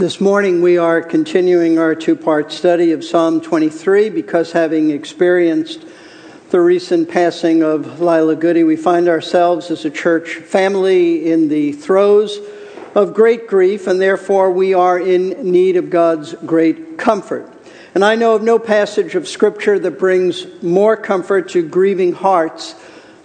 This morning we are continuing our two part study of Psalm 23 because, having experienced the recent passing of Lila Goody, we find ourselves as a church family in the throes of great grief, and therefore we are in need of God's great comfort. And I know of no passage of Scripture that brings more comfort to grieving hearts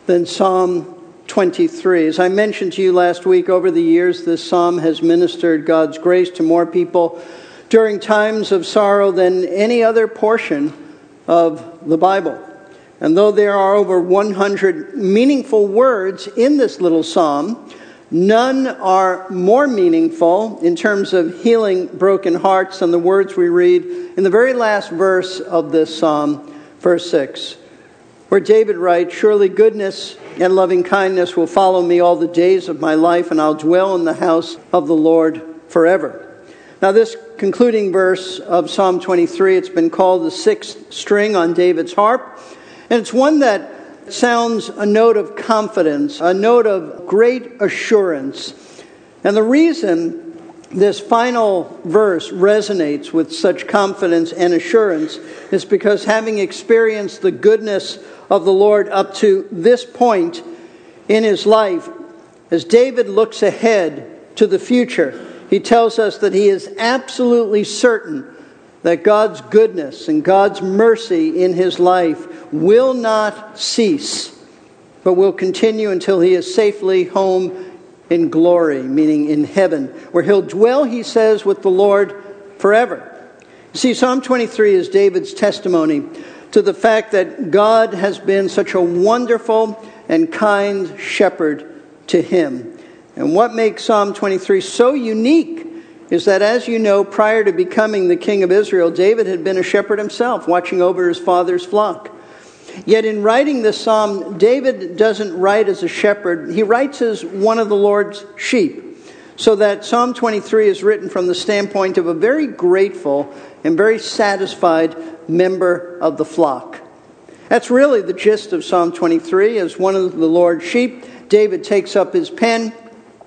than Psalm 23. As I mentioned to you last week, over the years, this psalm has ministered God's grace to more people during times of sorrow than any other portion of the Bible. And though there are over 100 meaningful words in this little psalm, none are more meaningful in terms of healing broken hearts than the words we read in the very last verse of this psalm, verse 6, where David writes, Surely goodness and loving kindness will follow me all the days of my life, and I'll dwell in the house of the Lord forever. Now, this concluding verse of Psalm 23, it's been called the sixth string on David's harp, and it's one that sounds a note of confidence, a note of great assurance. And the reason this final verse resonates with such confidence and assurance is because having experienced the goodness of the Lord up to this point in his life, as David looks ahead to the future, he tells us that he is absolutely certain that God's goodness and God's mercy in his life will not cease, but will continue until he is safely home in glory, meaning in heaven, where he'll dwell, he says, with the Lord forever. See, Psalm 23 is David's testimony to the fact that God has been such a wonderful and kind shepherd to him. And what makes Psalm 23 so unique is that, as you know, prior to becoming the king of Israel, David had been a shepherd himself, watching over his father's flock. Yet, in writing this psalm, David doesn't write as a shepherd, he writes as one of the Lord's sheep. So that Psalm 23 is written from the standpoint of a very grateful and very satisfied member of the flock. That's really the gist of Psalm 23. As one of the Lord's sheep, David takes up his pen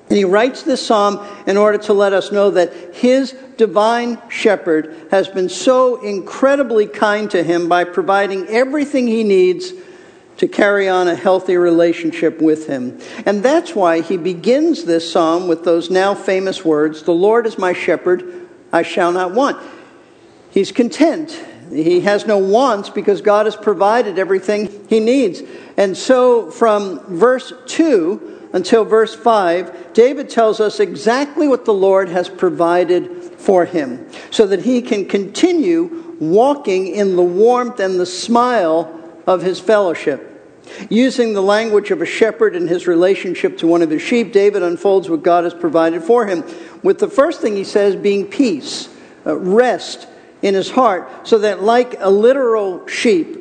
and he writes this psalm in order to let us know that his divine shepherd has been so incredibly kind to him by providing everything he needs to carry on a healthy relationship with him. And that's why he begins this psalm with those now famous words The Lord is my shepherd, I shall not want. He's content he has no wants because God has provided everything he needs. And so, from verse 2 until verse 5, David tells us exactly what the Lord has provided for him so that he can continue walking in the warmth and the smile of his fellowship. Using the language of a shepherd in his relationship to one of his sheep, David unfolds what God has provided for him. With the first thing he says being peace, uh, rest, in his heart, so that, like a literal sheep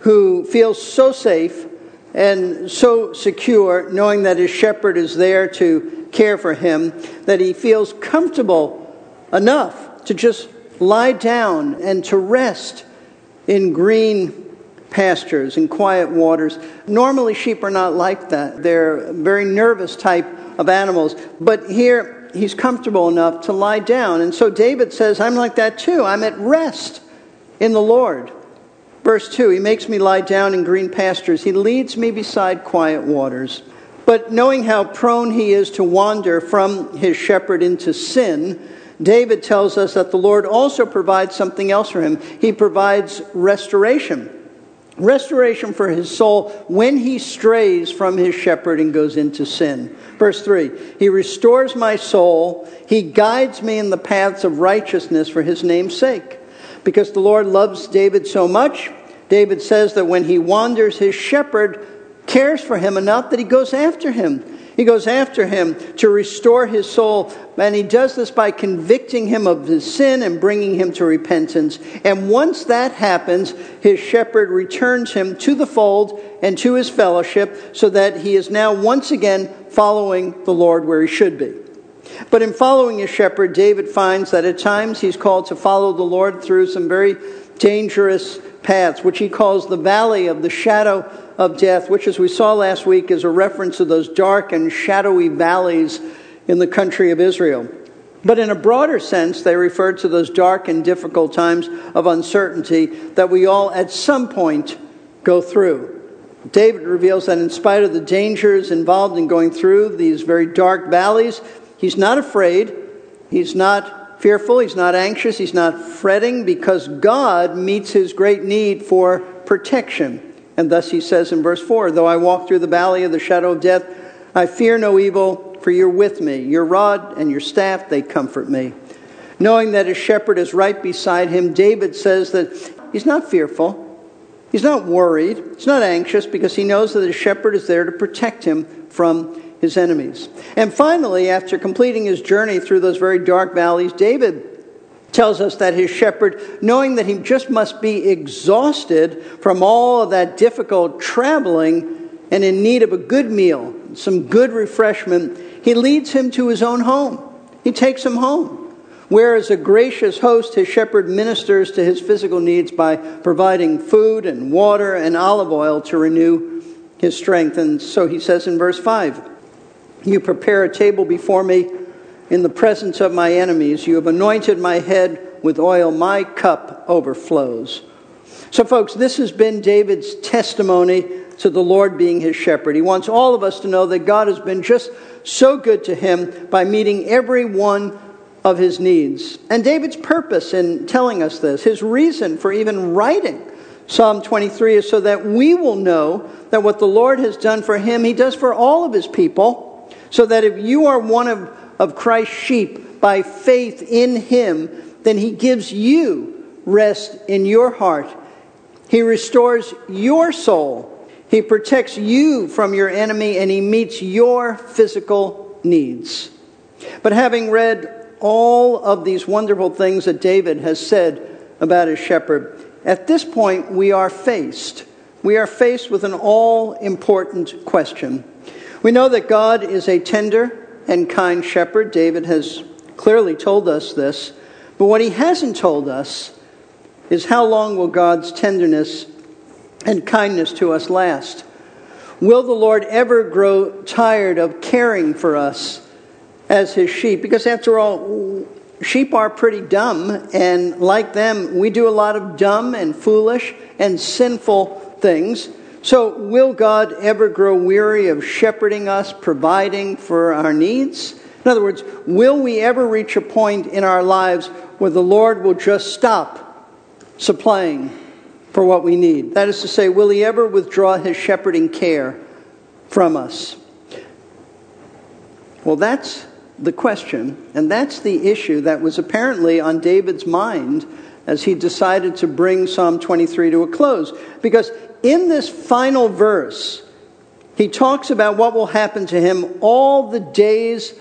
who feels so safe and so secure, knowing that his shepherd is there to care for him, that he feels comfortable enough to just lie down and to rest in green pastures and quiet waters. Normally, sheep are not like that. They're very nervous type of animals. But here, he's comfortable enough to lie down. And so David says, I'm like that too. I'm at rest in the Lord. Verse 2 He makes me lie down in green pastures, He leads me beside quiet waters. But knowing how prone he is to wander from his shepherd into sin, David tells us that the Lord also provides something else for him. He provides restoration restoration for his soul when he strays from his shepherd and goes into sin. Verse 3 He restores my soul, he guides me in the paths of righteousness for his name's sake. Because the Lord loves David so much, David says that when he wanders, his shepherd cares for him enough that he goes after him. He goes after him to restore his soul, and he does this by convicting him of his sin and bringing him to repentance. And once that happens, his shepherd returns him to the fold and to his fellowship so that he is now once again following the Lord where he should be. But in following his shepherd, David finds that at times he's called to follow the Lord through some very dangerous paths, which he calls the valley of the shadow of death, which, as we saw last week, is a reference to those dark and shadowy valleys in the country of Israel. But in a broader sense, they refer to those dark and difficult times of uncertainty that we all at some point go through. David reveals that in spite of the dangers involved in going through these very dark valleys, he's not afraid, he's not fearful, he's not anxious, he's not fretting because God meets his great need for protection. And thus he says in verse 4 Though I walk through the valley of the shadow of death, I fear no evil, for you're with me. Your rod and your staff, they comfort me. Knowing that his shepherd is right beside him, David says that he's not fearful. He's not worried. He's not anxious because he knows that his shepherd is there to protect him from his enemies. And finally, after completing his journey through those very dark valleys, David tells us that his shepherd, knowing that he just must be exhausted from all of that difficult traveling and in need of a good meal, some good refreshment, he leads him to his own home. He takes him home. Where, as a gracious host, his shepherd ministers to his physical needs by providing food and water and olive oil to renew his strength. And so he says in verse 5 You prepare a table before me in the presence of my enemies. You have anointed my head with oil, my cup overflows. So, folks, this has been David's testimony to the Lord being his shepherd. He wants all of us to know that God has been just so good to him by meeting every one of his needs. And David's purpose in telling us this, his reason for even writing Psalm 23, is so that we will know that what the Lord has done for him, he does for all of his people. So that if you are one of of Christ's sheep by faith in him, then he gives you rest in your heart. He restores your soul. He protects you from your enemy and he meets your physical needs. But having read all of these wonderful things that David has said about his shepherd, at this point we are faced. We are faced with an all important question. We know that God is a tender, and kind shepherd. David has clearly told us this. But what he hasn't told us is how long will God's tenderness and kindness to us last? Will the Lord ever grow tired of caring for us as his sheep? Because after all, sheep are pretty dumb, and like them, we do a lot of dumb and foolish and sinful things. So, will God ever grow weary of shepherding us, providing for our needs? In other words, will we ever reach a point in our lives where the Lord will just stop supplying for what we need? That is to say, will He ever withdraw His shepherding care from us? Well, that's the question, and that's the issue that was apparently on David's mind as he decided to bring Psalm 23 to a close. Because in this final verse, he talks about what will happen to him all the days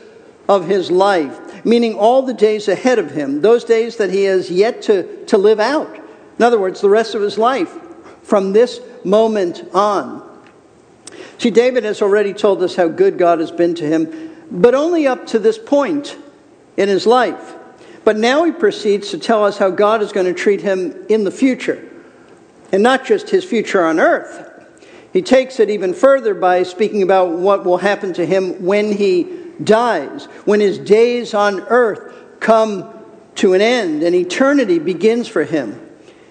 of his life, meaning all the days ahead of him, those days that he has yet to, to live out. In other words, the rest of his life from this moment on. See, David has already told us how good God has been to him, but only up to this point in his life. But now he proceeds to tell us how God is going to treat him in the future and not just his future on earth. He takes it even further by speaking about what will happen to him when he dies, when his days on earth come to an end and eternity begins for him.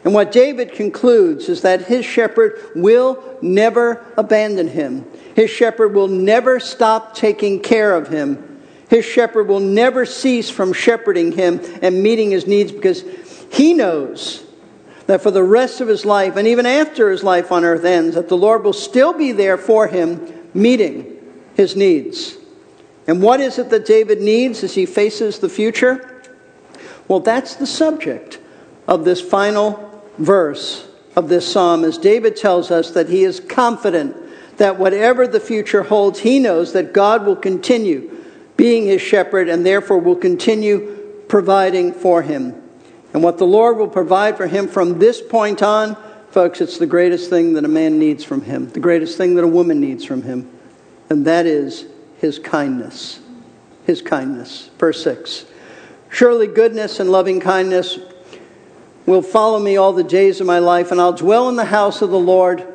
And what David concludes is that his shepherd will never abandon him. His shepherd will never stop taking care of him. His shepherd will never cease from shepherding him and meeting his needs because he knows that for the rest of his life, and even after his life on earth ends, that the Lord will still be there for him, meeting his needs. And what is it that David needs as he faces the future? Well, that's the subject of this final verse of this psalm, as David tells us that he is confident that whatever the future holds, he knows that God will continue being his shepherd and therefore will continue providing for him. And what the Lord will provide for him from this point on, folks, it's the greatest thing that a man needs from him, the greatest thing that a woman needs from him, and that is his kindness. His kindness. Verse 6 Surely goodness and loving kindness will follow me all the days of my life, and I'll dwell in the house of the Lord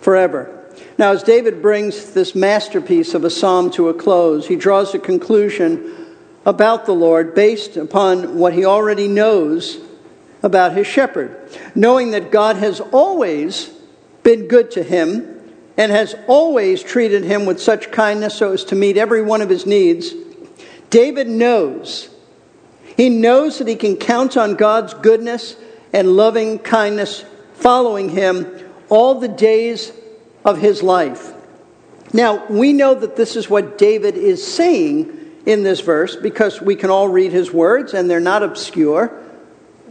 forever. Now, as David brings this masterpiece of a psalm to a close, he draws a conclusion about the Lord based upon what he already knows about his shepherd, knowing that God has always been good to him and has always treated him with such kindness so as to meet every one of his needs. David knows. He knows that he can count on God's goodness and loving kindness following him all the days of his life. Now, we know that this is what David is saying in this verse because we can all read his words and they're not obscure,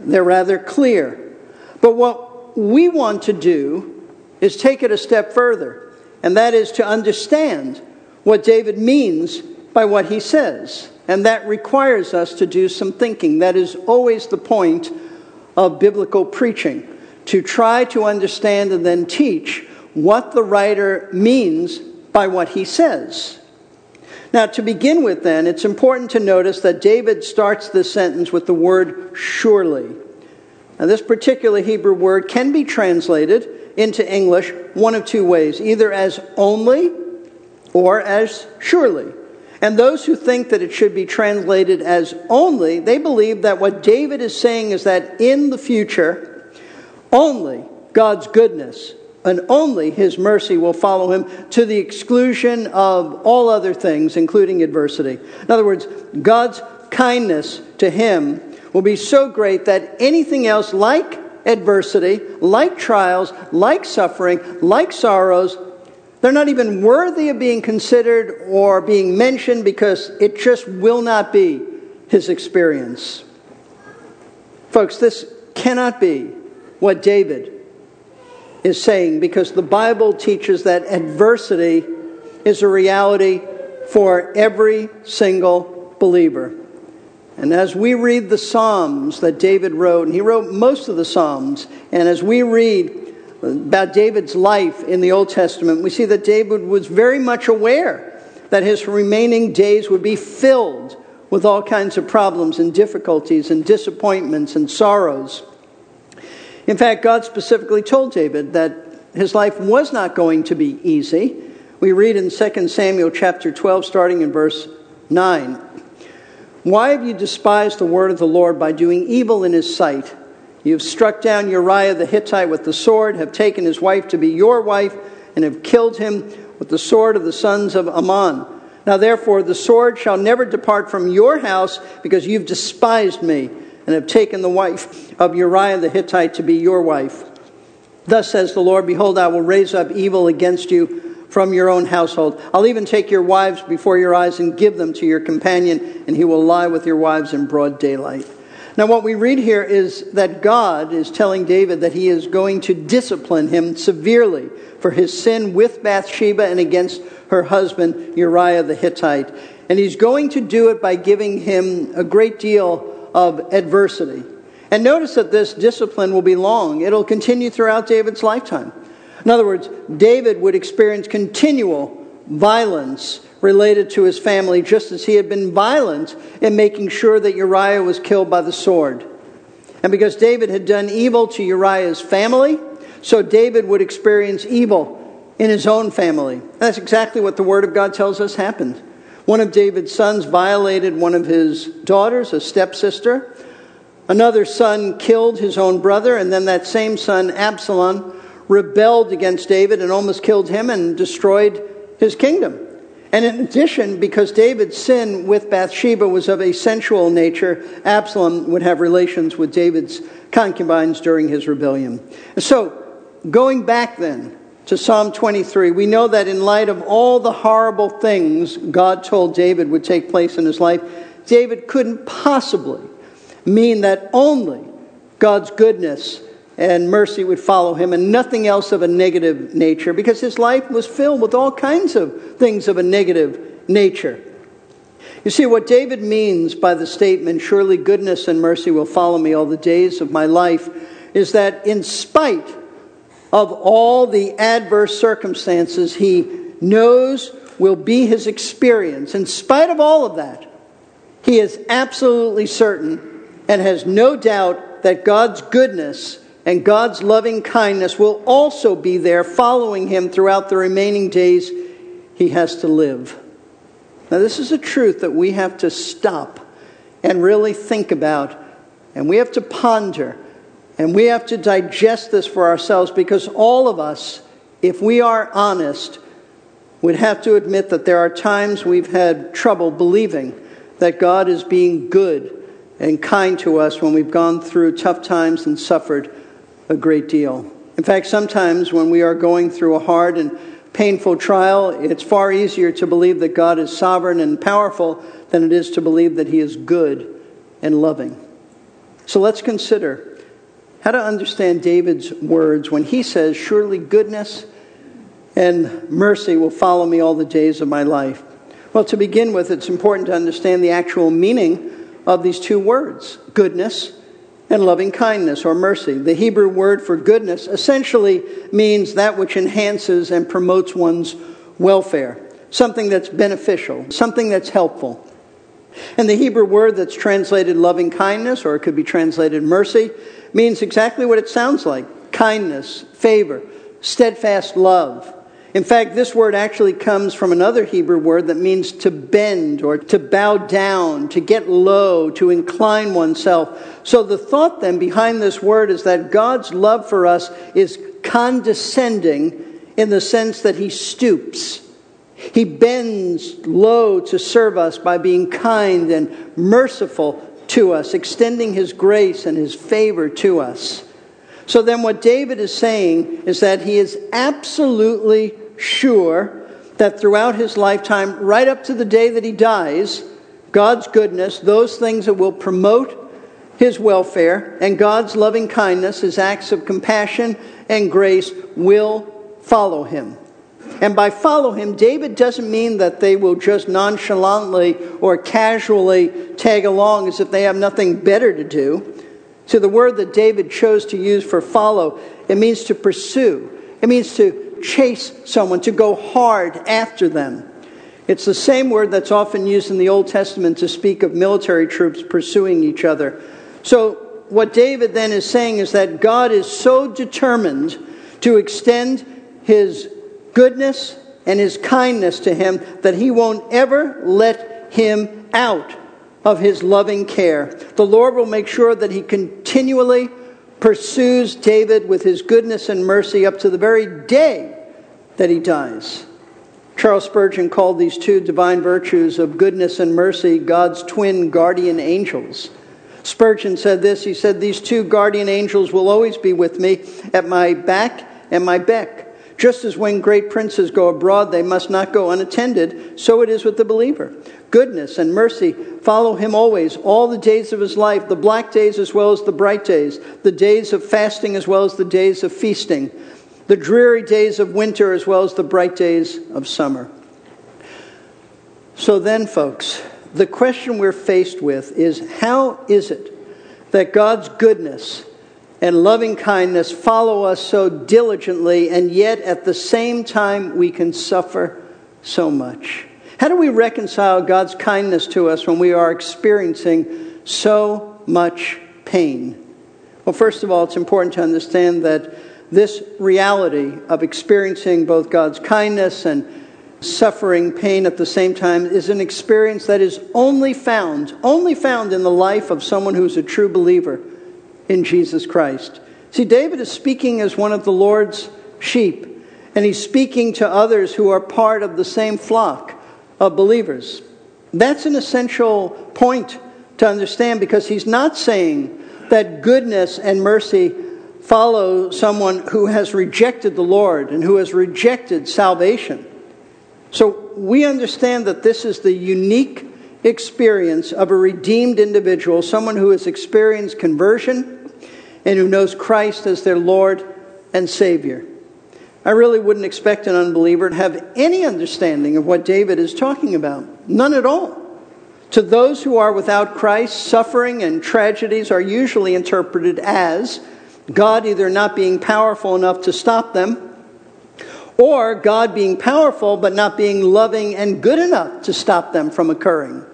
they're rather clear. But what we want to do is take it a step further, and that is to understand what David means by what he says. And that requires us to do some thinking. That is always the point of biblical preaching to try to understand and then teach what the writer means by what he says. Now, to begin with, then, it's important to notice that David starts this sentence with the word surely. Now, this particular Hebrew word can be translated into English one of two ways either as only or as surely. And those who think that it should be translated as only, they believe that what David is saying is that in the future, only God's goodness and only his mercy will follow him to the exclusion of all other things, including adversity. In other words, God's kindness to him will be so great that anything else, like adversity, like trials, like suffering, like sorrows, they're not even worthy of being considered or being mentioned because it just will not be his experience. Folks, this cannot be what David is saying because the Bible teaches that adversity is a reality for every single believer. And as we read the Psalms that David wrote, and he wrote most of the Psalms, and as we read about David's life in the Old Testament, we see that David was very much aware that his remaining days would be filled with all kinds of problems and difficulties and disappointments and sorrows. In fact, God specifically told David that his life was not going to be easy. We read in 2 Samuel chapter 12, starting in verse 9 Why have you despised the word of the Lord by doing evil in his sight? You have struck down Uriah the Hittite with the sword, have taken his wife to be your wife, and have killed him with the sword of the sons of Ammon. Now, therefore, the sword shall never depart from your house because you've despised me and have taken the wife of Uriah the Hittite to be your wife. Thus says the Lord Behold, I will raise up evil against you from your own household. I'll even take your wives before your eyes and give them to your companion, and he will lie with your wives in broad daylight. Now, what we read here is that God is telling David that he is going to discipline him severely for his sin with Bathsheba and against her husband, Uriah the Hittite. And he's going to do it by giving him a great deal of adversity. And notice that this discipline will be long, it'll continue throughout David's lifetime. In other words, David would experience continual violence related to his family, just as he had been violent in making sure that Uriah was killed by the sword. And because David had done evil to Uriah's family, so David would experience evil in his own family. That's exactly what the Word of God tells us happened. One of David's sons violated one of his daughters, a stepsister. Another son killed his own brother, and then that same son, Absalom, rebelled against David and almost killed him and destroyed his kingdom. And in addition, because David's sin with Bathsheba was of a sensual nature, Absalom would have relations with David's concubines during his rebellion. So, going back then to Psalm 23, we know that in light of all the horrible things God told David would take place in his life, David couldn't possibly mean that only God's goodness and mercy would follow him and nothing else of a negative nature because his life was filled with all kinds of things of a negative nature. You see, what David means by the statement, surely goodness and mercy will follow me all the days of my life, is that in spite of all the adverse circumstances he knows will be his experience. In spite of all of that, he is absolutely certain and has no doubt that God's goodness and God's loving kindness will also be there following him throughout the remaining days he has to live. Now, this is a truth that we have to stop and really think about, and we have to ponder, and we have to digest this for ourselves because all of us, if we are honest, would have to admit that there are times we've had trouble believing that God is being good and kind to us when we've gone through tough times and suffered a great deal. In fact, sometimes when we are going through a hard and painful trial, it's far easier to believe that God is sovereign and powerful than it is to believe that He is good and loving. So let's consider how to understand David's words when he says, Surely goodness and mercy will follow me all the days of my life. Well, to begin with, it's important to understand the actual meaning of these two words goodness and loving kindness or mercy. The Hebrew word for goodness essentially means that which enhances and promotes one's welfare, something that's beneficial, something that's helpful. And the Hebrew word that's translated loving kindness, or it could be translated mercy, means exactly what it sounds like kindness, favor, steadfast love. In fact, this word actually comes from another Hebrew word that means to bend or to bow down, to get low, to incline oneself. So the thought then behind this word is that God's love for us is condescending in the sense that he stoops. He bends low to serve us by being kind and merciful to us, extending his grace and his favor to us. So then, what David is saying is that he is absolutely sure that throughout his lifetime, right up to the day that he dies, God's goodness, those things that will promote his welfare, and God's loving kindness, his acts of compassion and grace, will follow him. And by follow him, David doesn't mean that they will just nonchalantly or casually tag along as if they have nothing better to do. So the word that David chose to use for follow, it means to pursue. It means to chase someone, to go hard after them. It's the same word that's often used in the Old Testament to speak of military troops pursuing each other. So what David then is saying is that God is so determined to extend his goodness and his kindness to him that he won't ever let him out of his loving care. The Lord will make sure that he continually pursues David with his goodness and mercy up to the very day that he dies. Charles Spurgeon called these two divine virtues of goodness and mercy God's twin guardian angels. Spurgeon said this He said, These two guardian angels will always be with me at my back and my beck. Just as when great princes go abroad, they must not go unattended, so it is with the believer. Goodness and mercy follow him always, all the days of his life, the black days as well as the bright days, the days of fasting as well as the days of feasting, the dreary days of winter as well as the bright days of summer. So then, folks, the question we're faced with is how is it that God's goodness and loving kindness follow us so diligently, and yet at the same time we can suffer so much? How do we reconcile God's kindness to us when we are experiencing so much pain? Well, first of all, it's important to understand that this reality of experiencing both God's kindness and suffering pain at the same time is an experience that is only found, only found in the life of someone who's a true believer in Jesus Christ. See, David is speaking as one of the Lord's sheep, and he's speaking to others who are part of the same flock of believers. That's an essential point to understand because he's not saying that goodness and mercy follow someone who has rejected the Lord and who has rejected salvation. So we understand that this is the unique experience of a redeemed individual, someone who has experienced conversion and who knows Christ as their Lord and Savior. I really wouldn't expect an unbeliever to have any understanding of what David is talking about. None at all. To those who are without Christ, suffering and tragedies are usually interpreted as God either not being powerful enough to stop them, or God being powerful but not being loving and good enough to stop them from occurring.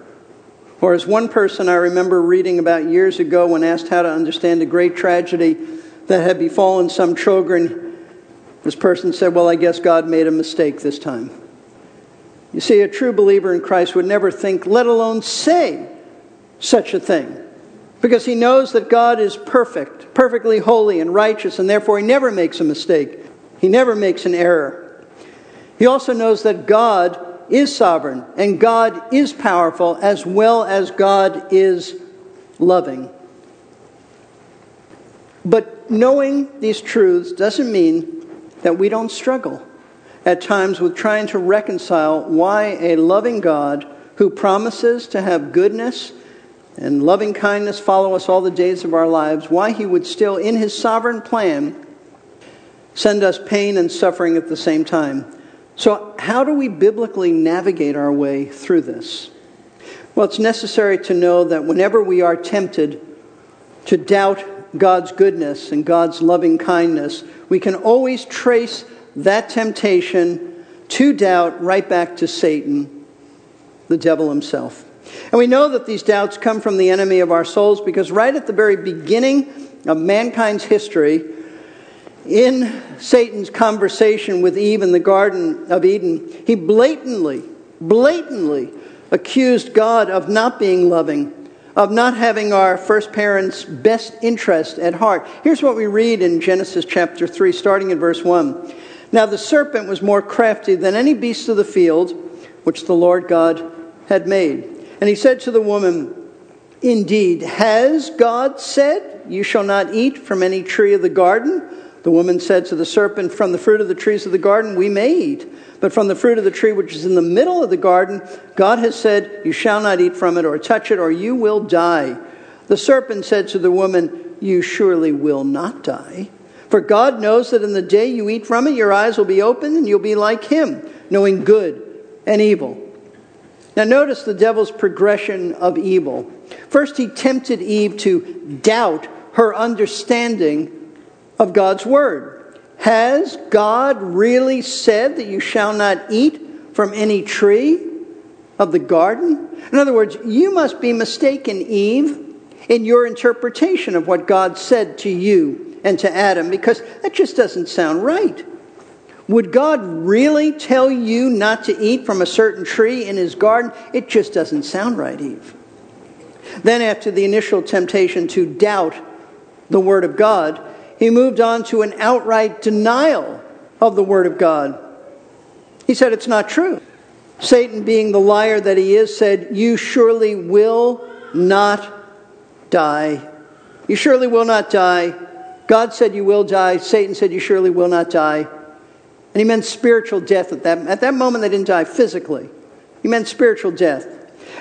Or as one person I remember reading about years ago when asked how to understand a great tragedy that had befallen some children, this person said, Well, I guess God made a mistake this time. You see, a true believer in Christ would never think, let alone say, such a thing. Because he knows that God is perfect, perfectly holy and righteous, and therefore he never makes a mistake. He never makes an error. He also knows that God is sovereign and God is powerful as well as God is loving. But knowing these truths doesn't mean that we don't struggle at times with trying to reconcile why a loving God who promises to have goodness and loving kindness follow us all the days of our lives, why he would still, in his sovereign plan, send us pain and suffering at the same time. So, how do we biblically navigate our way through this? Well, it's necessary to know that whenever we are tempted to doubt God's goodness and God's loving kindness, we can always trace that temptation to doubt right back to Satan, the devil himself. And we know that these doubts come from the enemy of our souls because right at the very beginning of mankind's history, in Satan's conversation with Eve in the Garden of Eden, he blatantly, blatantly accused God of not being loving, of not having our first parents' best interest at heart. Here's what we read in Genesis chapter 3, starting in verse 1. Now the serpent was more crafty than any beast of the field which the Lord God had made. And he said to the woman, Indeed, has God said, You shall not eat from any tree of the garden? The woman said to the serpent, From the fruit of the trees of the garden we may eat, but from the fruit of the tree which is in the middle of the garden, God has said, You shall not eat from it or touch it, or you will die. The serpent said to the woman, You surely will not die. For God knows that in the day you eat from it, your eyes will be opened and you'll be like Him, knowing good and evil. Now, notice the devil's progression of evil. First, he tempted Eve to doubt her understanding of God's word. Has God really said that you shall not eat from any tree of the garden? In other words, you must be mistaken, Eve, in your interpretation of what God said to you and to Adam because that just doesn't sound right. Would God really tell you not to eat from a certain tree in his garden? It just doesn't sound right, Eve. Then, after the initial temptation to doubt the Word of God, he moved on to an outright denial of the Word of God. He said it's not true. Satan, being the liar that he is, said, You surely will not die. You surely will not die. God said, You will die. Satan said, You surely will not die. And he meant spiritual death at that, at that moment. They didn't die physically, he meant spiritual death.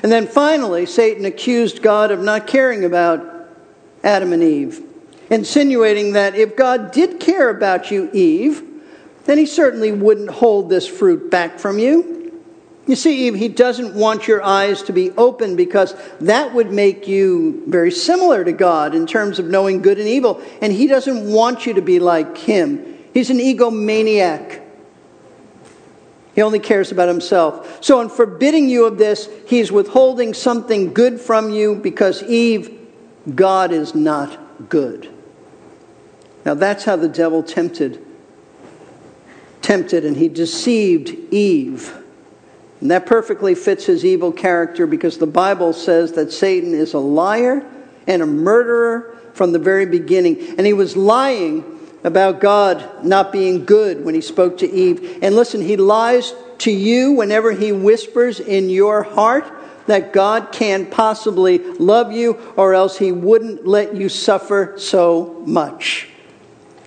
And then finally, Satan accused God of not caring about Adam and Eve, insinuating that if God did care about you, Eve, then he certainly wouldn't hold this fruit back from you. You see, Eve, he doesn't want your eyes to be open because that would make you very similar to God in terms of knowing good and evil. And he doesn't want you to be like him. He's an egomaniac. He only cares about himself. So, in forbidding you of this, he's withholding something good from you because, Eve, God is not good. Now, that's how the devil tempted. Tempted, and he deceived Eve. And that perfectly fits his evil character because the Bible says that Satan is a liar and a murderer from the very beginning. And he was lying about God not being good when he spoke to Eve. And listen, he lies to you whenever he whispers in your heart that God can't possibly love you or else he wouldn't let you suffer so much.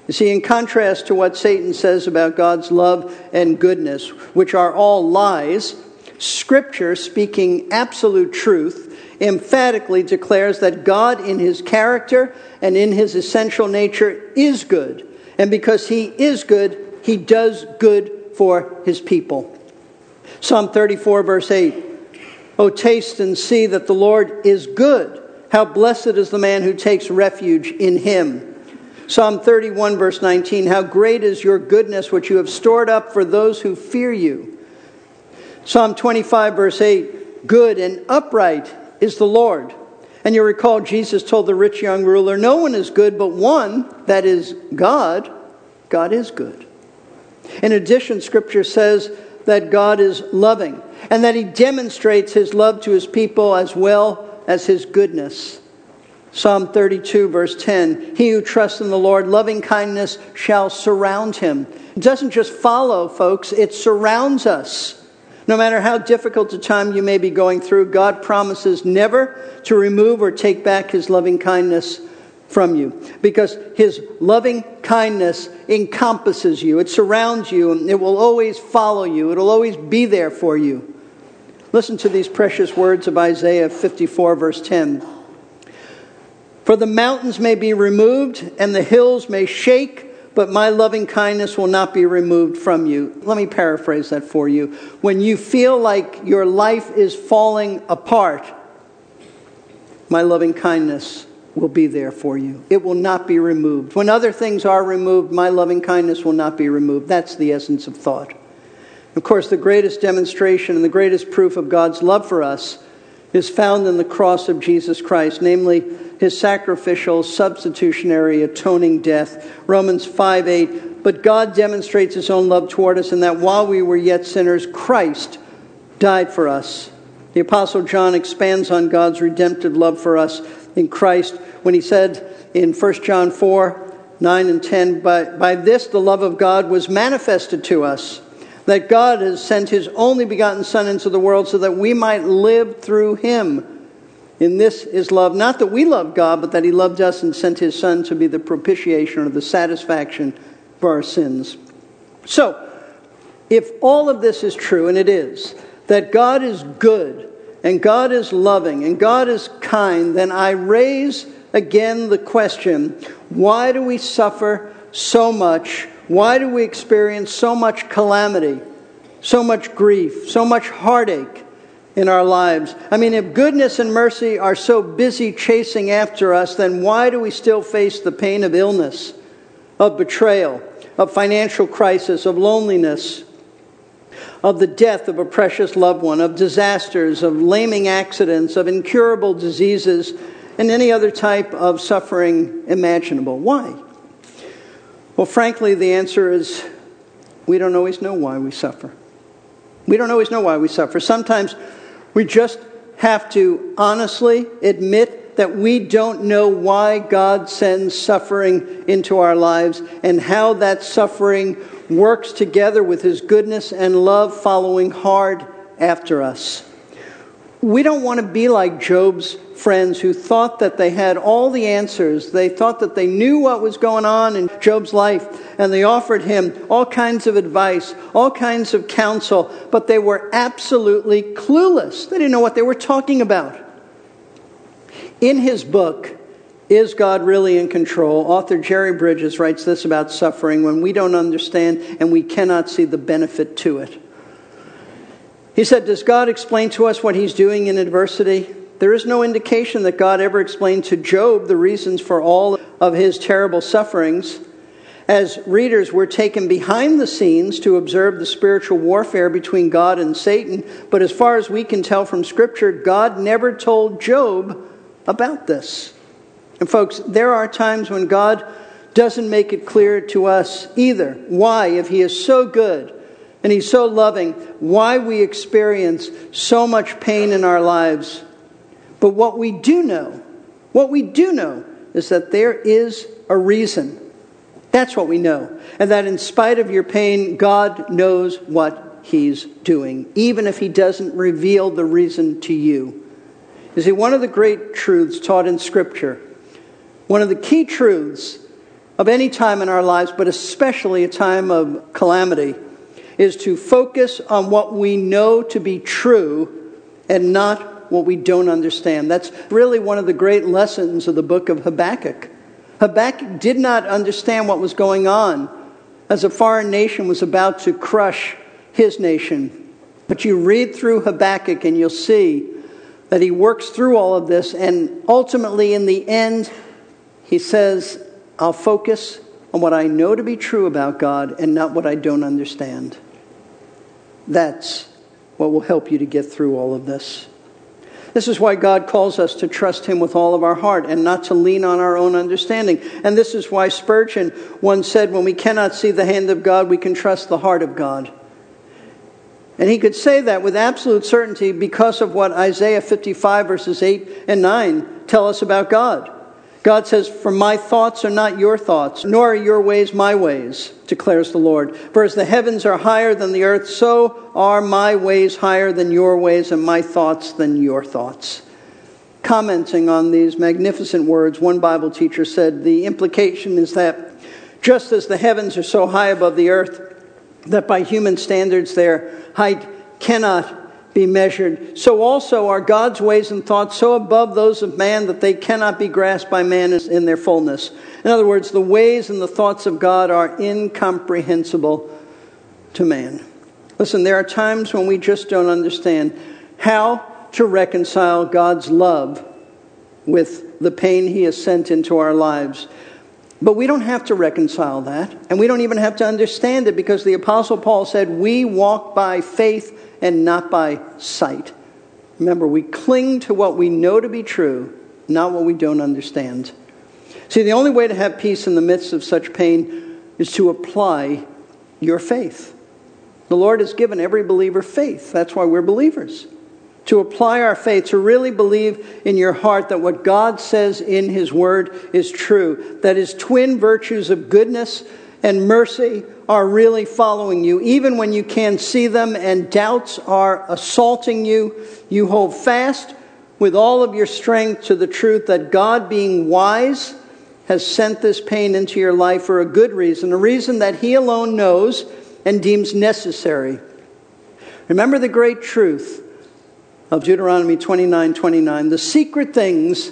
You see, in contrast to what Satan says about God's love and goodness, which are all lies, Scripture, speaking absolute truth, emphatically declares that God, in his character and in his essential nature, is good. And because he is good, he does good for his people. Psalm 34, verse 8 Oh, taste and see that the Lord is good. How blessed is the man who takes refuge in him. Psalm 31, verse 19 How great is your goodness, which you have stored up for those who fear you. Psalm 25, verse 8 Good and upright is the Lord. And you recall Jesus told the rich young ruler, No one is good but one, that is God. God is good. In addition, Scripture says that God is loving and that he demonstrates his love to his people as well as his goodness. Psalm 32, verse 10 He who trusts in the Lord, loving kindness shall surround him. It doesn't just follow, folks, it surrounds us. No matter how difficult a time you may be going through, God promises never to remove or take back his loving kindness from you because his loving kindness encompasses you. It surrounds you and it will always follow you. It'll always be there for you. Listen to these precious words of Isaiah 54, verse 10. For the mountains may be removed and the hills may shake but my loving kindness will not be removed from you. Let me paraphrase that for you. When you feel like your life is falling apart, my loving kindness will be there for you. It will not be removed. When other things are removed, my loving kindness will not be removed. That's the essence of thought. Of course, the greatest demonstration and the greatest proof of God's love for us is found in the cross of Jesus Christ, namely his sacrificial, substitutionary, atoning death. Romans 5 8. But God demonstrates his own love toward us in that while we were yet sinners, Christ died for us. The Apostle John expands on God's redemptive love for us in Christ when he said in 1 John 4 9 and 10, By, by this the love of God was manifested to us that God has sent his only begotten Son into the world so that we might live through him. In this is love, not that we love God, but that he loved us and sent his Son to be the propitiation or the satisfaction for our sins. So, if all of this is true, and it is, that God is good, and God is loving, and God is kind, then I raise again the question why do we suffer so much why do we experience so much calamity, so much grief, so much heartache in our lives? I mean, if goodness and mercy are so busy chasing after us, then why do we still face the pain of illness, of betrayal, of financial crisis, of loneliness? Of the death of a precious loved one, of disasters, of laming accidents, of incurable diseases, and any other type of suffering imaginable. Why? Well, frankly, the answer is we don't always know why we suffer. We don't always know why we suffer. Sometimes we just have to honestly admit that we don't know why God sends suffering into our lives and how that suffering works together with His goodness and love following hard after us. We don't want to be like Job's friends who thought that they had all the answers. They thought that they knew what was going on in Job's life, and they offered him all kinds of advice, all kinds of counsel, but they were absolutely clueless. They didn't know what they were talking about. In his book, Is God Really in Control? Author Jerry Bridges writes this about suffering when we don't understand and we cannot see the benefit to it. He said, Does God explain to us what he's doing in adversity? There is no indication that God ever explained to Job the reasons for all of his terrible sufferings. As readers, we're taken behind the scenes to observe the spiritual warfare between God and Satan, but as far as we can tell from Scripture, God never told Job about this. And, folks, there are times when God doesn't make it clear to us either why, if He is so good and He's so loving, why we experience so much pain in our lives but what we do know, what we do know is that there is a reason. That's what we know. And that in spite of your pain, God knows what He's doing, even if He doesn't reveal the reason to you. You see, one of the great truths taught in Scripture, one of the key truths of any time in our lives, but especially a time of calamity, is to focus on what we know to be true and not what we don't understand. That's really one of the great lessons of the book of Habakkuk. Habakkuk did not understand what was going on as a foreign nation was about to crush his nation. But you read through Habakkuk and you'll see that he works through all of this, and ultimately, in the end, he says, I'll focus on what I know to be true about God and not what I don't understand. That's what will help you to get through all of this. This is why God calls us to trust Him with all of our heart and not to lean on our own understanding. And this is why Spurgeon once said, When we cannot see the hand of God, we can trust the heart of God. And he could say that with absolute certainty because of what Isaiah 55, verses 8 and 9 tell us about God. God says, For my thoughts are not your thoughts, nor are your ways my ways, declares the Lord. For as the heavens are higher than the earth, so are my ways higher than your ways, and my thoughts than your thoughts. Commenting on these magnificent words, one Bible teacher said, The implication is that just as the heavens are so high above the earth, that by human standards their height cannot be measured. So also are God's ways and thoughts so above those of man that they cannot be grasped by man in their fullness. In other words, the ways and the thoughts of God are incomprehensible to man. Listen, there are times when we just don't understand how to reconcile God's love with the pain He has sent into our lives. But we don't have to reconcile that, and we don't even have to understand it because the Apostle Paul said, We walk by faith and not by sight. Remember, we cling to what we know to be true, not what we don't understand. See, the only way to have peace in the midst of such pain is to apply your faith. The Lord has given every believer faith. That's why we're believers to apply our faith, to really believe in your heart that what God says in His Word is true, that His twin virtues of goodness and mercy are really following you. Even when you can't see them and doubts are assaulting you, you hold fast with all of your strength to the truth that God, being wise, has sent this pain into your life for a good reason, a reason that He alone knows and deems necessary. Remember the great truth of Deuteronomy 29 29. The secret things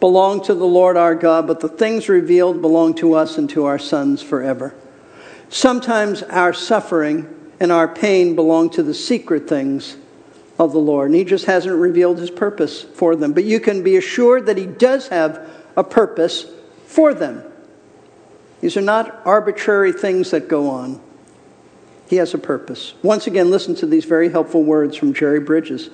belong to the Lord our God, but the things revealed belong to us and to our sons forever. Sometimes our suffering and our pain belong to the secret things of the Lord, and He just hasn't revealed His purpose for them. But you can be assured that He does have a purpose for them. These are not arbitrary things that go on. He has a purpose. Once again, listen to these very helpful words from Jerry Bridges.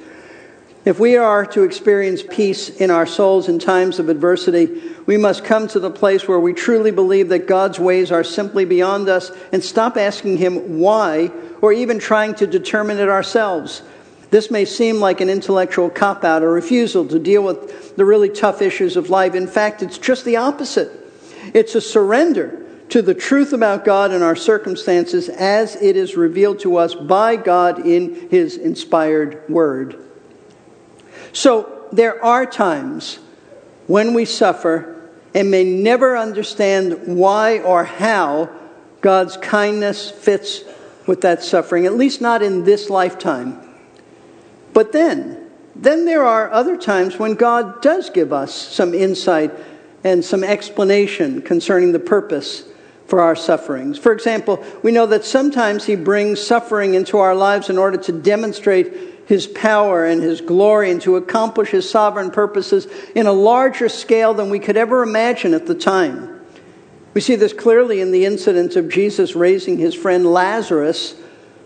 If we are to experience peace in our souls in times of adversity, we must come to the place where we truly believe that God's ways are simply beyond us and stop asking Him why or even trying to determine it ourselves. This may seem like an intellectual cop out or refusal to deal with the really tough issues of life. In fact, it's just the opposite. It's a surrender to the truth about God and our circumstances as it is revealed to us by God in His inspired Word. So there are times when we suffer and may never understand why or how God's kindness fits with that suffering, at least not in this lifetime. But then, then there are other times when God does give us some insight and some explanation concerning the purpose for our sufferings. For example, we know that sometimes He brings suffering into our lives in order to demonstrate his power and his glory and to accomplish his sovereign purposes in a larger scale than we could ever imagine at the time. We see this clearly in the incident of Jesus raising his friend Lazarus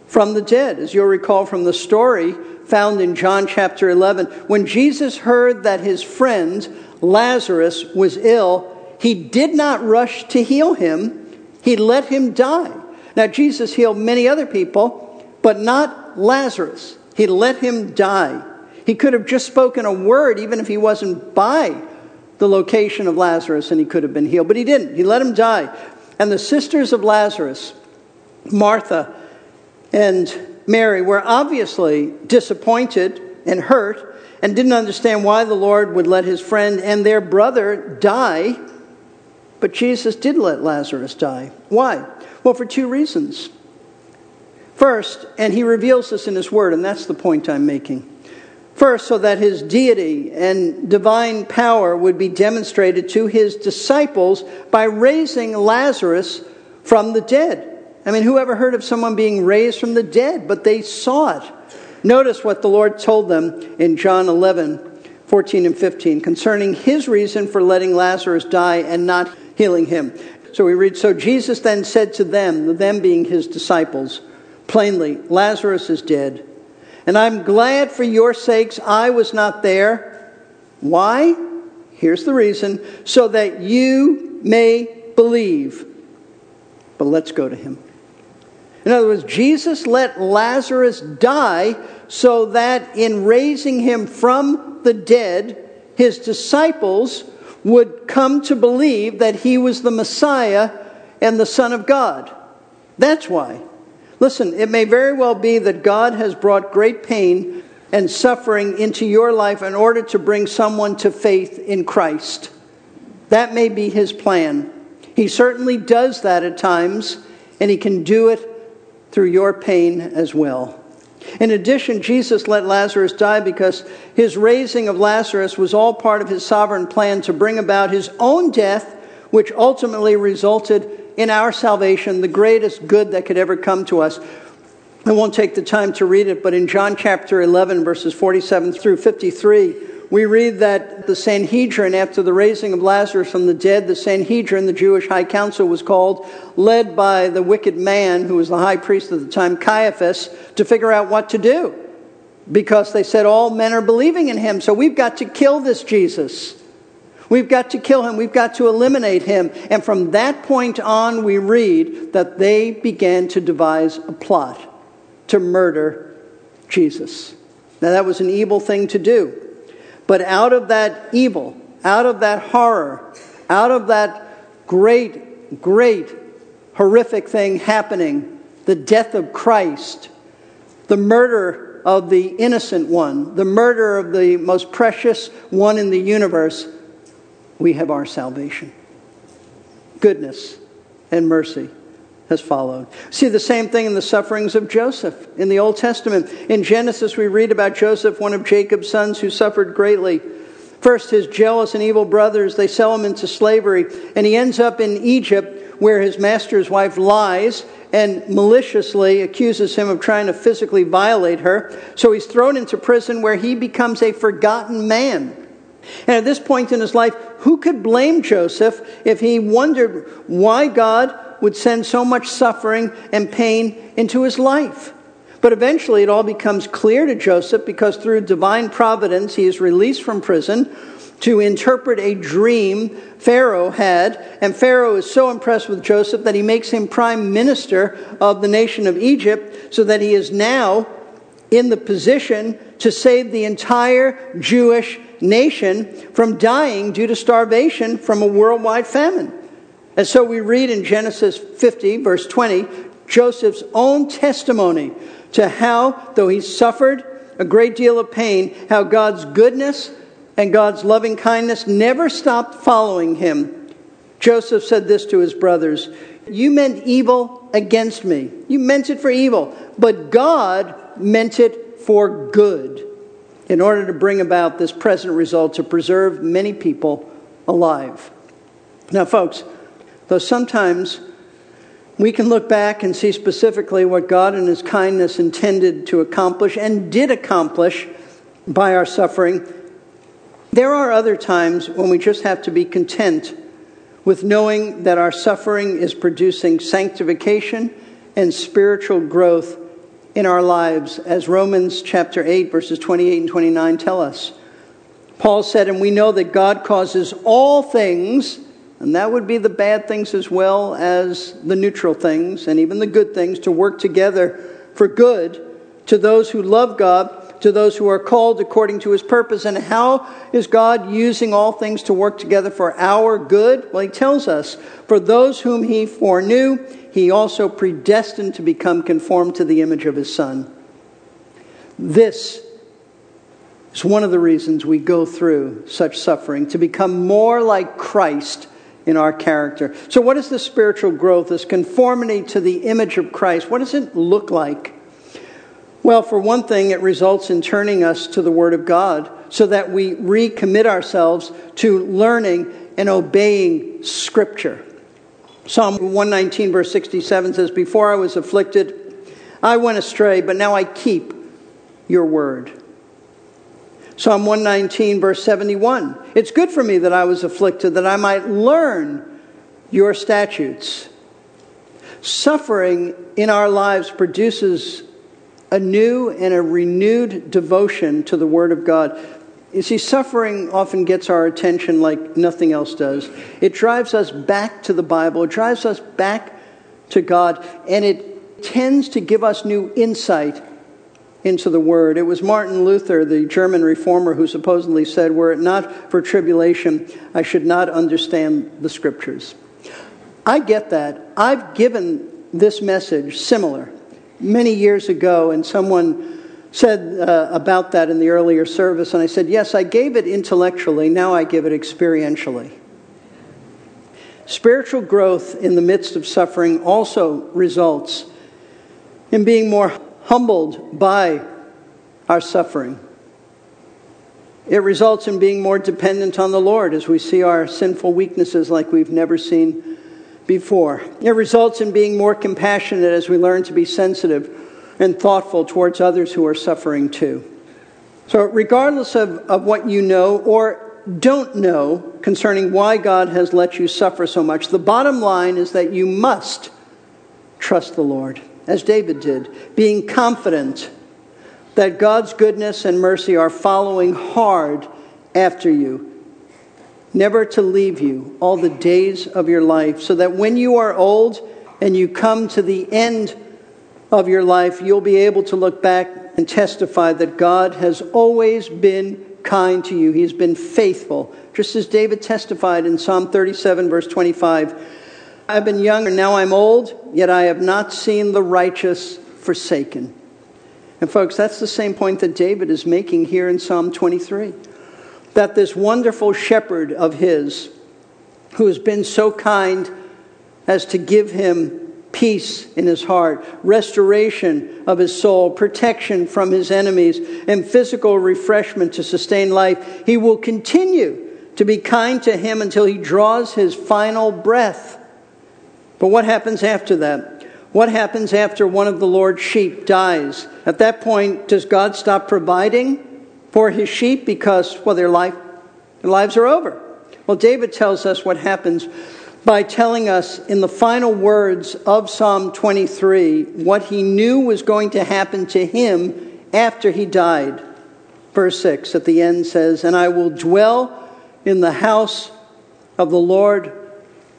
from the dead. As you'll recall from the story found in John chapter 11, when Jesus heard that his friend Lazarus was ill, he did not rush to heal him, he let him die. Now, Jesus healed many other people, but not Lazarus. He let him die. He could have just spoken a word, even if he wasn't by the location of Lazarus, and he could have been healed. But he didn't. He let him die. And the sisters of Lazarus, Martha and Mary, were obviously disappointed and hurt and didn't understand why the Lord would let his friend and their brother die. But Jesus did let Lazarus die. Why? Well, for two reasons. First, and he reveals this in his word, and that's the point I'm making. First, so that his deity and divine power would be demonstrated to his disciples by raising Lazarus from the dead. I mean, who ever heard of someone being raised from the dead? But they saw it. Notice what the Lord told them in John 11, 14 and 15 concerning his reason for letting Lazarus die and not healing him. So we read, So Jesus then said to them, them being his disciples, plainly, Lazarus is dead. And I'm glad for your sakes I was not there. Why? Here's the reason so that you may believe. But let's go to him. In other words, Jesus let Lazarus die so that in raising him from the dead, his disciples would come to believe that he was the Messiah and the Son of God. That's why. Listen, it may very well be that God has brought great pain and suffering into your life in order to bring someone to faith in Christ. That may be his plan. He certainly does that at times, and he can do it through your pain as well. In addition, Jesus let Lazarus die because his raising of Lazarus was all part of his sovereign plan to bring about his own death, which ultimately resulted in our salvation, the greatest good that could ever come to us. I won't take the time to read it, but in John chapter 11, verses 47 through 53, we read that the Sanhedrin, after the raising of Lazarus from the dead, the Sanhedrin, the Jewish high council, was called, led by the wicked man who was the high priest at the time, Caiaphas, to figure out what to do. Because they said all men are believing in him, so we've got to kill this Jesus. We've got to kill him. We've got to eliminate him. And from that point on, we read that they began to devise a plot to murder Jesus. Now, that was an evil thing to do. But out of that evil, out of that horror, out of that great, great, horrific thing happening, the death of Christ, the murder of the innocent one, the murder of the most precious one in the universe, we have our salvation. Goodness and mercy has followed. See the same thing in the sufferings of Joseph in the Old Testament. In Genesis, we read about Joseph, one of Jacob's sons, who suffered greatly. First, his jealous and evil brothers, they sell him into slavery, and he ends up in Egypt where his master's wife lies and maliciously accuses him of trying to physically violate her. So he's thrown into prison where he becomes a forgotten man. And at this point in his life, who could blame Joseph if he wondered why God would send so much suffering and pain into his life. But eventually it all becomes clear to Joseph because through divine providence he is released from prison to interpret a dream Pharaoh had. And Pharaoh is so impressed with Joseph that he makes him prime minister of the nation of Egypt so that he is now in the position to save the entire Jewish nation from dying due to starvation from a worldwide famine. And so we read in Genesis 50, verse 20, Joseph's own testimony to how, though he suffered a great deal of pain, how God's goodness and God's loving kindness never stopped following him. Joseph said this to his brothers You meant evil against me. You meant it for evil, but God meant it for good in order to bring about this present result to preserve many people alive. Now, folks, Though sometimes we can look back and see specifically what God in His kindness intended to accomplish and did accomplish by our suffering. There are other times when we just have to be content with knowing that our suffering is producing sanctification and spiritual growth in our lives, as Romans chapter 8, verses 28 and 29 tell us. Paul said, And we know that God causes all things and that would be the bad things as well as the neutral things and even the good things to work together for good to those who love God, to those who are called according to his purpose. And how is God using all things to work together for our good? Well, he tells us, for those whom he foreknew, he also predestined to become conformed to the image of his Son. This is one of the reasons we go through such suffering, to become more like Christ in our character. So, what is this spiritual growth, this conformity to the image of Christ? What does it look like? Well, for one thing, it results in turning us to the Word of God so that we recommit ourselves to learning and obeying Scripture. Psalm 119, verse 67 says, Before I was afflicted, I went astray, but now I keep your word. Psalm 119, verse 71. It's good for me that I was afflicted, that I might learn your statutes. Suffering in our lives produces a new and a renewed devotion to the Word of God. You see, suffering often gets our attention like nothing else does. It drives us back to the Bible, it drives us back to God, and it tends to give us new insight into the Word. It was Martin Luther, the German reformer, who supposedly said, Were it not for tribulation, I should not understand the Scriptures. I get that. I've given this message similar many years ago, and someone said uh, about that in the earlier service, and I said, Yes, I gave it intellectually, now I give it experientially. Spiritual growth in the midst of suffering also results in being more humbled by our suffering. It results in being more dependent on the Lord as we see our sinful weaknesses like we've never seen before. It results in being more compassionate as we learn to be sensitive and thoughtful towards others who are suffering too. So, regardless of, of what you know or don't know concerning why God has let you suffer so much, the bottom line is that you must trust the Lord, as David did, being confident that God's goodness and mercy are following hard after you never to leave you all the days of your life, so that when you are old and you come to the end of your life, you'll be able to look back and testify that God has always been kind to you. He has been faithful, just as David testified in Psalm 37, verse 25. I've been young and now I'm old, yet I have not seen the righteous forsaken. And, folks, that's the same point that David is making here in Psalm 23 that this wonderful shepherd of his, who has been so kind as to give him peace in his heart, restoration of his soul, protection from his enemies, and physical refreshment to sustain life, he will continue to be kind to him until he draws his final breath. But what happens after that? What happens after one of the Lord's sheep dies? At that point, does God stop providing? For his sheep because, well, their, life, their lives are over. Well, David tells us what happens by telling us in the final words of Psalm 23 what he knew was going to happen to him after he died. Verse 6 at the end says, And I will dwell in the house of the Lord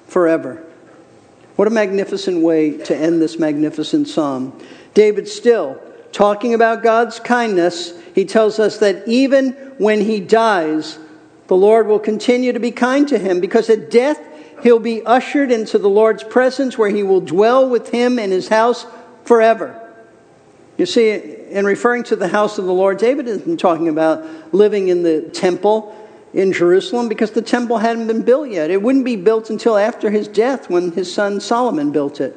forever. What a magnificent way to end this magnificent psalm. David still talking about God's kindness he tells us that even when he dies, the Lord will continue to be kind to him because at death he'll be ushered into the Lord's presence where he will dwell with him in his house forever. You see, in referring to the house of the Lord, David isn't talking about living in the temple in Jerusalem because the temple hadn't been built yet. It wouldn't be built until after his death when his son Solomon built it.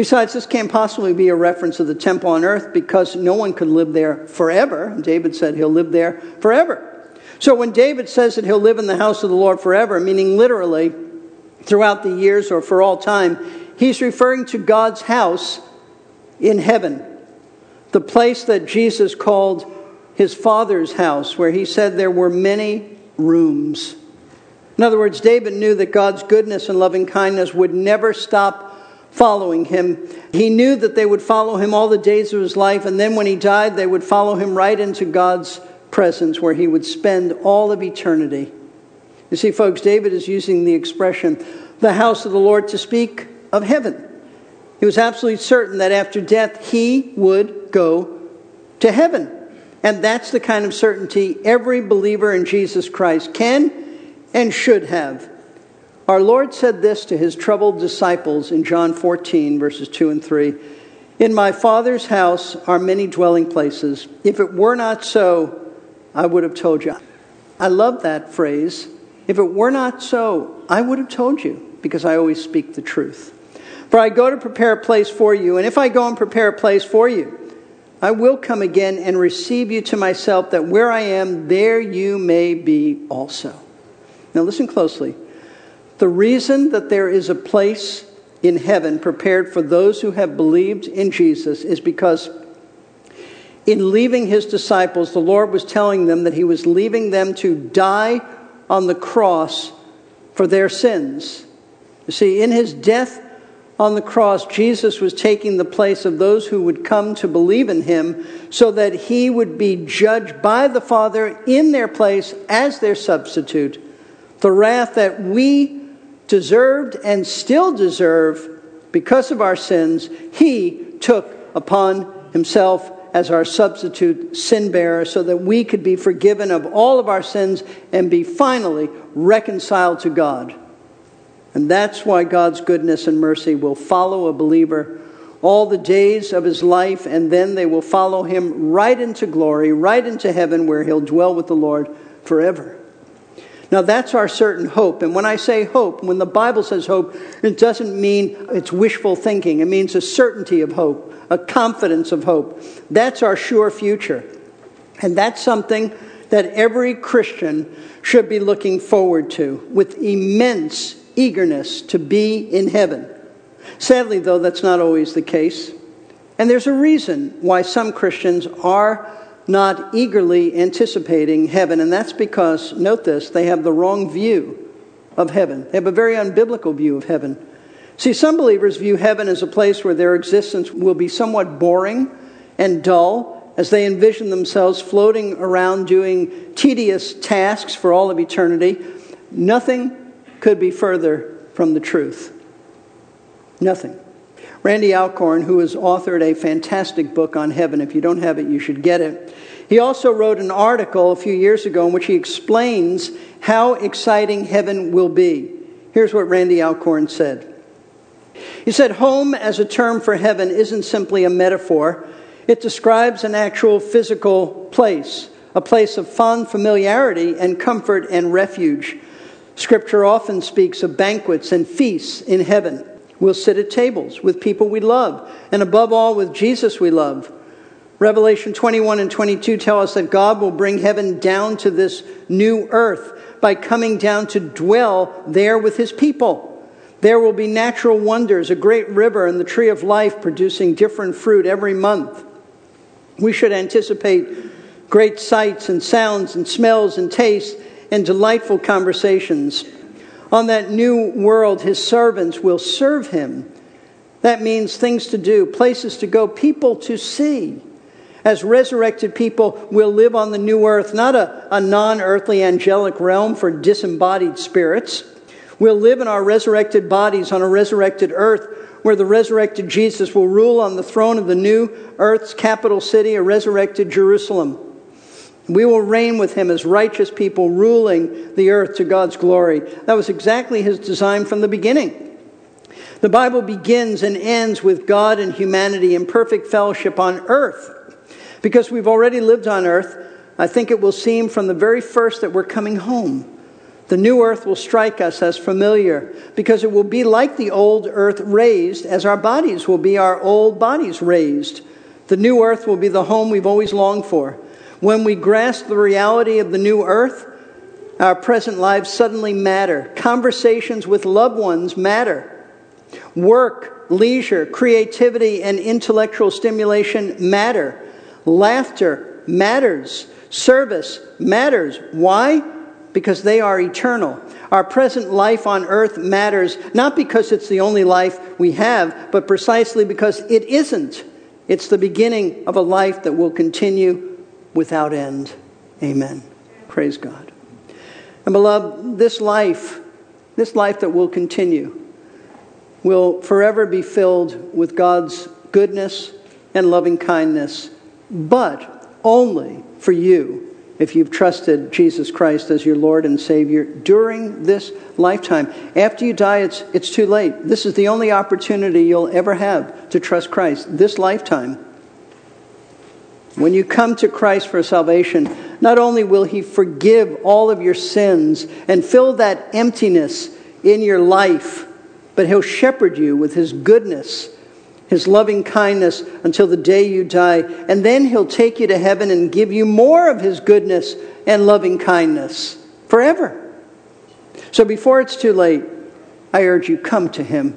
Besides, this can't possibly be a reference to the temple on earth because no one could live there forever. David said he'll live there forever. So when David says that he'll live in the house of the Lord forever, meaning literally throughout the years or for all time, he's referring to God's house in heaven, the place that Jesus called his Father's house, where he said there were many rooms. In other words, David knew that God's goodness and loving kindness would never stop following him. He knew that they would follow him all the days of his life, and then when he died, they would follow him right into God's presence where he would spend all of eternity. You see, folks, David is using the expression, the house of the Lord, to speak of heaven. He was absolutely certain that after death, he would go to heaven. And that's the kind of certainty every believer in Jesus Christ can and should have. Our Lord said this to his troubled disciples in John 14, verses 2 and 3 In my Father's house are many dwelling places. If it were not so, I would have told you. I love that phrase. If it were not so, I would have told you, because I always speak the truth. For I go to prepare a place for you, and if I go and prepare a place for you, I will come again and receive you to myself, that where I am, there you may be also. Now listen closely. The reason that there is a place in heaven prepared for those who have believed in Jesus is because in leaving his disciples, the Lord was telling them that he was leaving them to die on the cross for their sins. You see, in his death on the cross, Jesus was taking the place of those who would come to believe in him so that he would be judged by the Father in their place as their substitute. The wrath that we deserved and still deserve because of our sins, he took upon himself as our substitute sin bearer so that we could be forgiven of all of our sins and be finally reconciled to God. And that's why God's goodness and mercy will follow a believer all the days of his life, and then they will follow him right into glory, right into heaven, where he'll dwell with the Lord forever. Now, that's our certain hope. And when I say hope, when the Bible says hope, it doesn't mean it's wishful thinking. It means a certainty of hope, a confidence of hope. That's our sure future. And that's something that every Christian should be looking forward to with immense eagerness to be in heaven. Sadly, though, that's not always the case. And there's a reason why some Christians are not eagerly anticipating heaven, and that's because, note this, they have the wrong view of heaven. They have a very unbiblical view of heaven. See, some believers view heaven as a place where their existence will be somewhat boring and dull as they envision themselves floating around doing tedious tasks for all of eternity. Nothing could be further from the truth. Nothing. Randy Alcorn, who has authored a fantastic book on heaven, if you don't have it, you should get it. He also wrote an article a few years ago in which he explains how exciting heaven will be. Here's what Randy Alcorn said. He said, Home as a term for heaven isn't simply a metaphor, it describes an actual physical place, a place of fond familiarity and comfort and refuge. Scripture often speaks of banquets and feasts in heaven. We'll sit at tables with people we love, and above all, with Jesus we love. Revelation 21 and 22 tell us that God will bring heaven down to this new earth by coming down to dwell there with his people. There will be natural wonders, a great river, and the tree of life producing different fruit every month. We should anticipate great sights and sounds and smells and tastes and delightful conversations. On that new world, his servants will serve him. That means things to do, places to go, people to see. As resurrected people, we'll live on the new earth, not a, a non earthly angelic realm for disembodied spirits. We'll live in our resurrected bodies on a resurrected earth where the resurrected Jesus will rule on the throne of the new earth's capital city, a resurrected Jerusalem. We will reign with him as righteous people, ruling the earth to God's glory. That was exactly his design from the beginning. The Bible begins and ends with God and humanity in perfect fellowship on earth. Because we've already lived on earth, I think it will seem from the very first that we're coming home. The new earth will strike us as familiar because it will be like the old earth raised, as our bodies will be our old bodies raised. The new earth will be the home we've always longed for. When we grasp the reality of the new earth, our present lives suddenly matter. Conversations with loved ones matter. Work, leisure, creativity, and intellectual stimulation matter. Laughter matters. Service matters. Why? Because they are eternal. Our present life on earth matters not because it's the only life we have, but precisely because it isn't. It's the beginning of a life that will continue without end. Amen. Praise God. And beloved, this life, this life that will continue, will forever be filled with God's goodness and loving kindness, but only for you if you've trusted Jesus Christ as your Lord and Savior during this lifetime. After you die, it's, it's too late. This is the only opportunity you'll ever have to trust Christ, this lifetime. When you come to Christ for salvation, not only will He forgive all of your sins and fill that emptiness in your life, but He'll shepherd you with His goodness, His loving kindness until the day you die. And then He'll take you to heaven and give you more of His goodness and loving kindness forever. So before it's too late, I urge you, come to Him.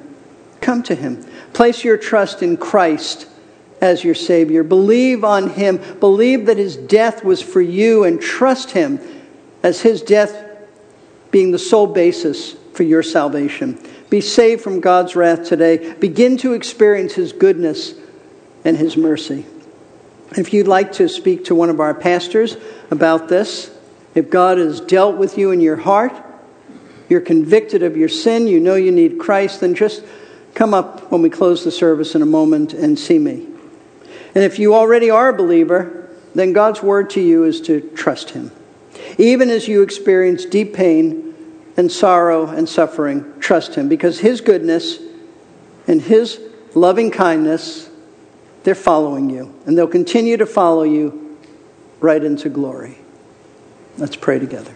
Come to Him. Place your trust in Christ as your Savior. Believe on Him. Believe that His death was for you and trust Him as His death being the sole basis for your salvation. Be saved from God's wrath today. Begin to experience His goodness and His mercy. If you'd like to speak to one of our pastors about this, if God has dealt with you in your heart, you're convicted of your sin, you know you need Christ, then just come up when we close the service in a moment and see me. And if you already are a believer, then God's word to you is to trust Him. Even as you experience deep pain and sorrow and suffering, trust Him because His goodness and His loving kindness, they're following you. And they'll continue to follow you right into glory. Let's pray together.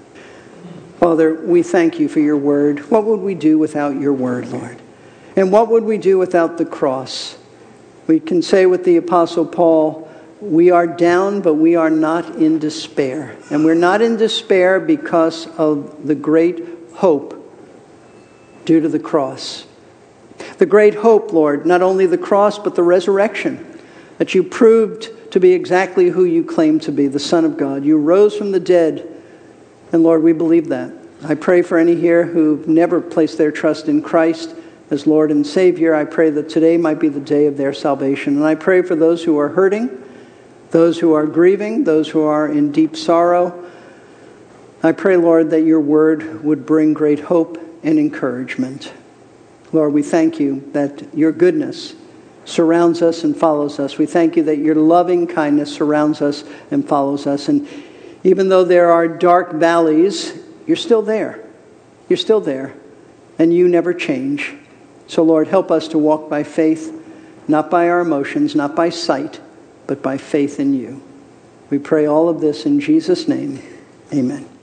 Father, we thank you for your word. What would we do without your word, Lord? And what would we do without the cross? We can say with the Apostle Paul, we are down, but we are not in despair. And we're not in despair because of the great hope due to the cross. The great hope, Lord, not only the cross, but the resurrection, that you proved to be exactly who you claim to be, the Son of God. You rose from the dead, and Lord, we believe that. I pray for any here who've never placed their trust in Christ as Lord and Savior. I pray that today might be the day of their salvation. And I pray for those who are hurting, those who are grieving, those who are in deep sorrow. I pray, Lord, that your word would bring great hope and encouragement. Lord, we thank you that your goodness surrounds us and follows us. We thank you that your loving kindness surrounds us and follows us. And even though there are dark valleys, you're still there. You're still there. And you never change. So, Lord, help us to walk by faith, not by our emotions, not by sight, but by faith in you. We pray all of this in Jesus' name. Amen.